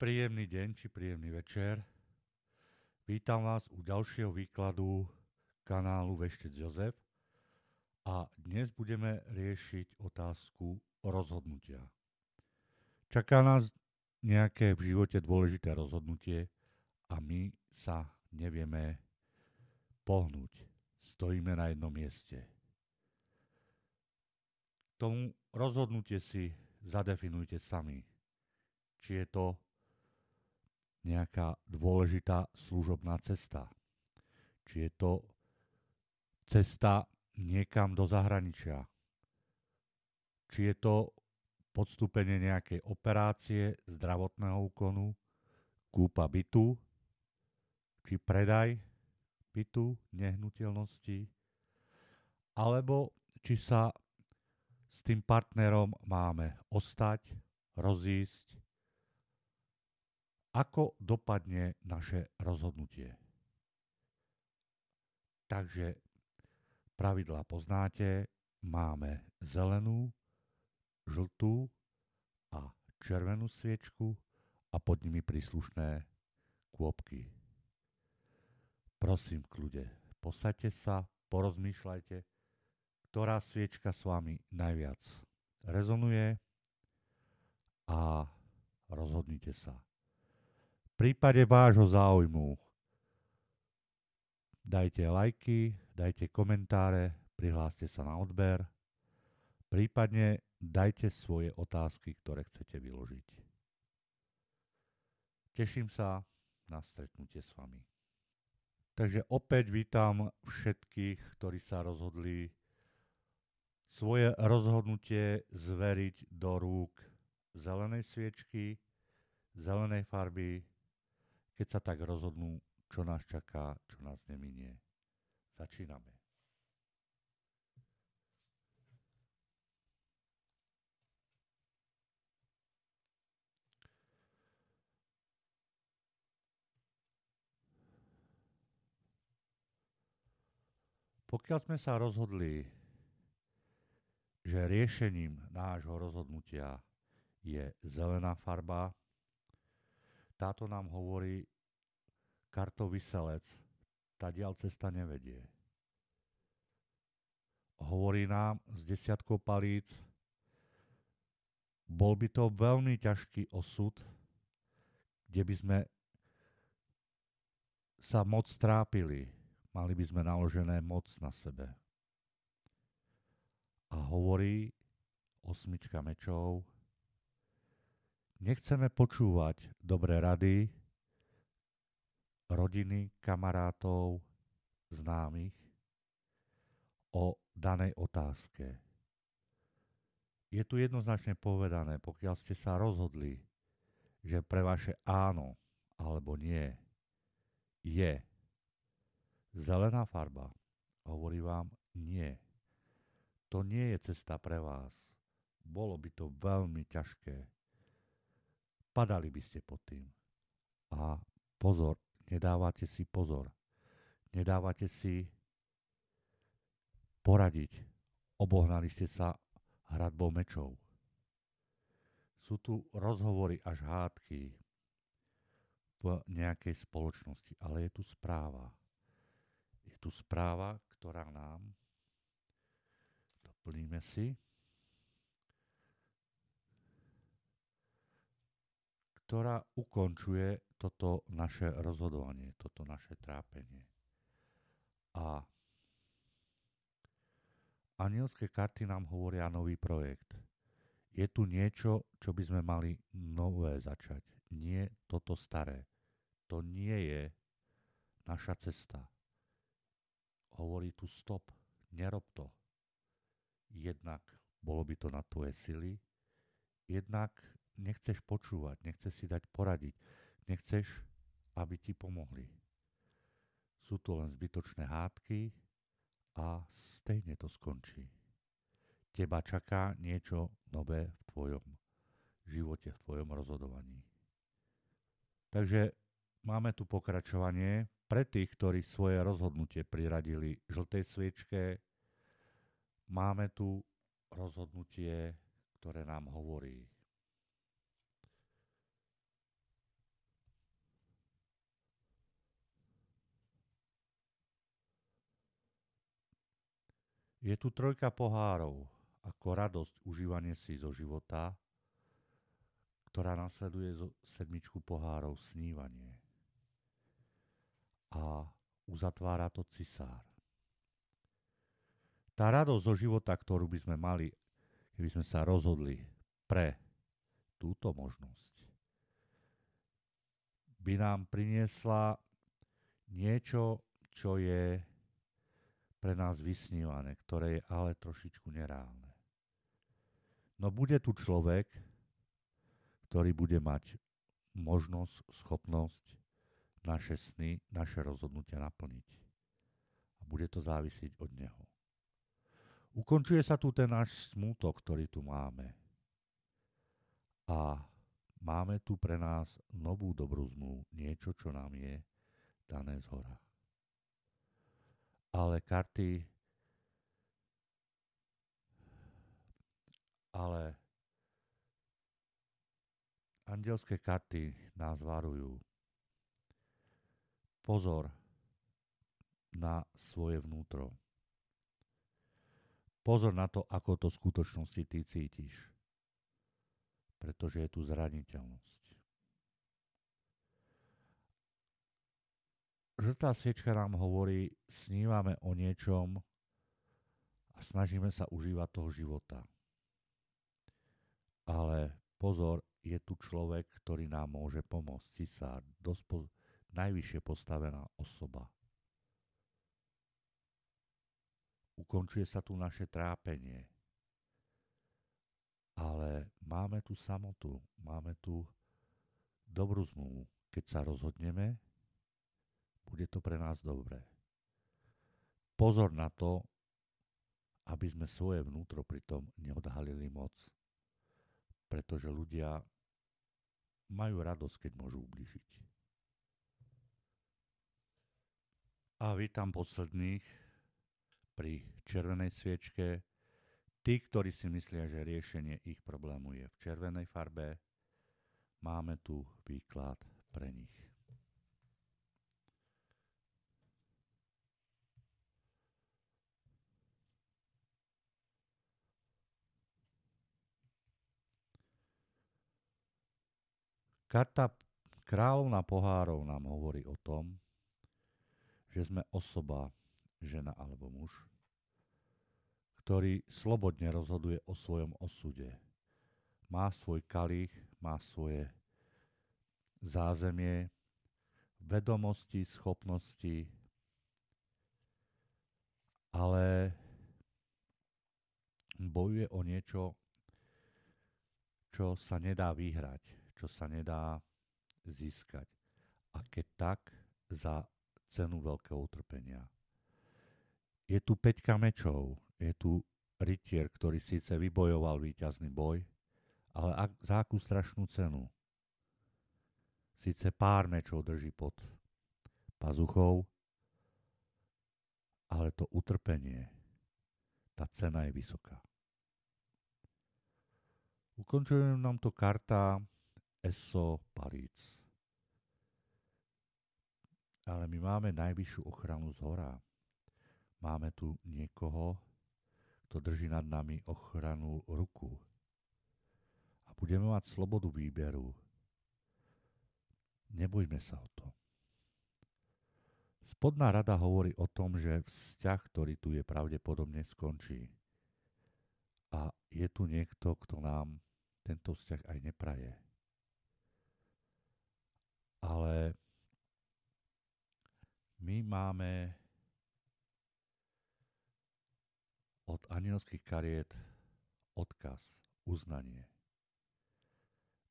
Príjemný deň či príjemný večer. Vítam vás u ďalšieho výkladu kanálu Veštec Jozef a dnes budeme riešiť otázku rozhodnutia. Čaká nás nejaké v živote dôležité rozhodnutie a my sa nevieme pohnúť. Stojíme na jednom mieste. Tomu rozhodnutie si zadefinujte sami. Či je to nejaká dôležitá služobná cesta. Či je to cesta niekam do zahraničia. Či je to podstúpenie nejakej operácie, zdravotného úkonu, kúpa bytu, či predaj bytu, nehnuteľnosti, alebo či sa s tým partnerom máme ostať, rozísť, ako dopadne naše rozhodnutie. Takže pravidla poznáte, máme zelenú, žltú a červenú sviečku a pod nimi príslušné kôpky. Prosím, kľude, posaďte sa, porozmýšľajte, ktorá sviečka s vami najviac rezonuje a rozhodnite sa prípade vášho záujmu dajte lajky, dajte komentáre, prihláste sa na odber, prípadne dajte svoje otázky, ktoré chcete vyložiť. Teším sa na stretnutie s vami. Takže opäť vítam všetkých, ktorí sa rozhodli svoje rozhodnutie zveriť do rúk zelenej sviečky, zelenej farby, keď sa tak rozhodnú, čo nás čaká, čo nás neminie. Začíname. Pokiaľ sme sa rozhodli, že riešením nášho rozhodnutia je zelená farba, táto nám hovorí kartou vyselec, dial cesta nevedie. Hovorí nám z desiatkou palíc, bol by to veľmi ťažký osud, kde by sme sa moc trápili, mali by sme naložené moc na sebe. A hovorí osmička mečov, Nechceme počúvať dobré rady rodiny, kamarátov, známych o danej otázke. Je tu jednoznačne povedané, pokiaľ ste sa rozhodli, že pre vaše áno alebo nie je zelená farba, hovorí vám nie. To nie je cesta pre vás. Bolo by to veľmi ťažké Padali by ste pod tým. A pozor, nedávate si pozor. Nedávate si poradiť. Obohnali ste sa hradbou mečov. Sú tu rozhovory až hádky v nejakej spoločnosti, ale je tu správa. Je tu správa, ktorá nám, doplníme si, ktorá ukončuje toto naše rozhodovanie, toto naše trápenie. A anielské karty nám hovoria nový projekt. Je tu niečo, čo by sme mali nové začať. Nie toto staré. To nie je naša cesta. Hovorí tu stop, nerob to. Jednak bolo by to na tvoje sily, jednak nechceš počúvať, nechceš si dať poradiť, nechceš, aby ti pomohli. Sú to len zbytočné hádky a stejne to skončí. Teba čaká niečo nové v tvojom živote, v tvojom rozhodovaní. Takže máme tu pokračovanie. Pre tých, ktorí svoje rozhodnutie priradili žltej sviečke, máme tu rozhodnutie, ktoré nám hovorí Je tu trojka pohárov, ako radosť užívanie si zo života, ktorá nasleduje zo sedmičku pohárov snívanie. A uzatvára to cisár. Tá radosť zo života, ktorú by sme mali, keby sme sa rozhodli pre túto možnosť, by nám priniesla niečo, čo je pre nás vysnívané, ktoré je ale trošičku nereálne. No bude tu človek, ktorý bude mať možnosť, schopnosť naše sny, naše rozhodnutia naplniť. A bude to závisieť od neho. Ukončuje sa tu ten náš smútok, ktorý tu máme. A máme tu pre nás novú dobrú zmluvu, niečo, čo nám je dané z hora ale karty ale andelské karty nás varujú. Pozor na svoje vnútro. Pozor na to, ako to v skutočnosti ty cítiš. Pretože je tu zraniteľnosť. Žltá sviečka nám hovorí, snívame o niečom a snažíme sa užívať toho života. Ale pozor, je tu človek, ktorý nám môže pomôcť. Cisár, dosť po, najvyššie postavená osoba. Ukončuje sa tu naše trápenie. Ale máme tu samotu, máme tu dobrú zmluvu. Keď sa rozhodneme, bude to pre nás dobré. Pozor na to, aby sme svoje vnútro pritom neodhalili moc. Pretože ľudia majú radosť, keď môžu ubližiť. A vítam posledných pri červenej sviečke. Tí, ktorí si myslia, že riešenie ich problému je v červenej farbe, máme tu výklad pre nich. Karta kráľovna pohárov nám hovorí o tom, že sme osoba, žena alebo muž, ktorý slobodne rozhoduje o svojom osude. Má svoj kalich, má svoje zázemie, vedomosti, schopnosti, ale bojuje o niečo, čo sa nedá vyhrať čo sa nedá získať. A keď tak, za cenu veľkého utrpenia. Je tu peťka mečov, je tu rytier, ktorý síce vybojoval víťazný boj, ale ak, za akú strašnú cenu. Síce pár mečov drží pod pazuchou, ale to utrpenie, tá cena je vysoká. Ukončujem nám to karta ESO palíc. Ale my máme najvyššiu ochranu z hora. Máme tu niekoho, kto drží nad nami ochranu ruku. A budeme mať slobodu výberu. Nebojme sa o to. Spodná rada hovorí o tom, že vzťah, ktorý tu je, pravdepodobne skončí. A je tu niekto, kto nám tento vzťah aj nepraje ale my máme od anielských kariet odkaz, uznanie.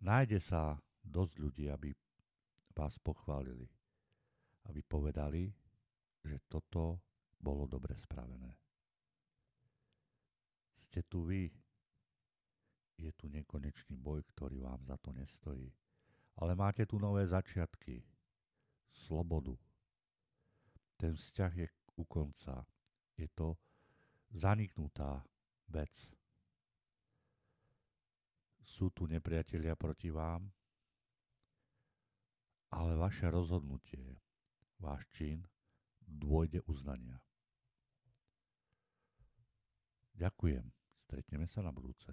Nájde sa dosť ľudí, aby vás pochválili, aby povedali, že toto bolo dobre spravené. Ste tu vy, je tu nekonečný boj, ktorý vám za to nestojí. Ale máte tu nové začiatky, slobodu. Ten vzťah je u konca. Je to zaniknutá vec. Sú tu nepriatelia proti vám, ale vaše rozhodnutie, váš čin dôjde uznania. Ďakujem. Stretneme sa na budúce.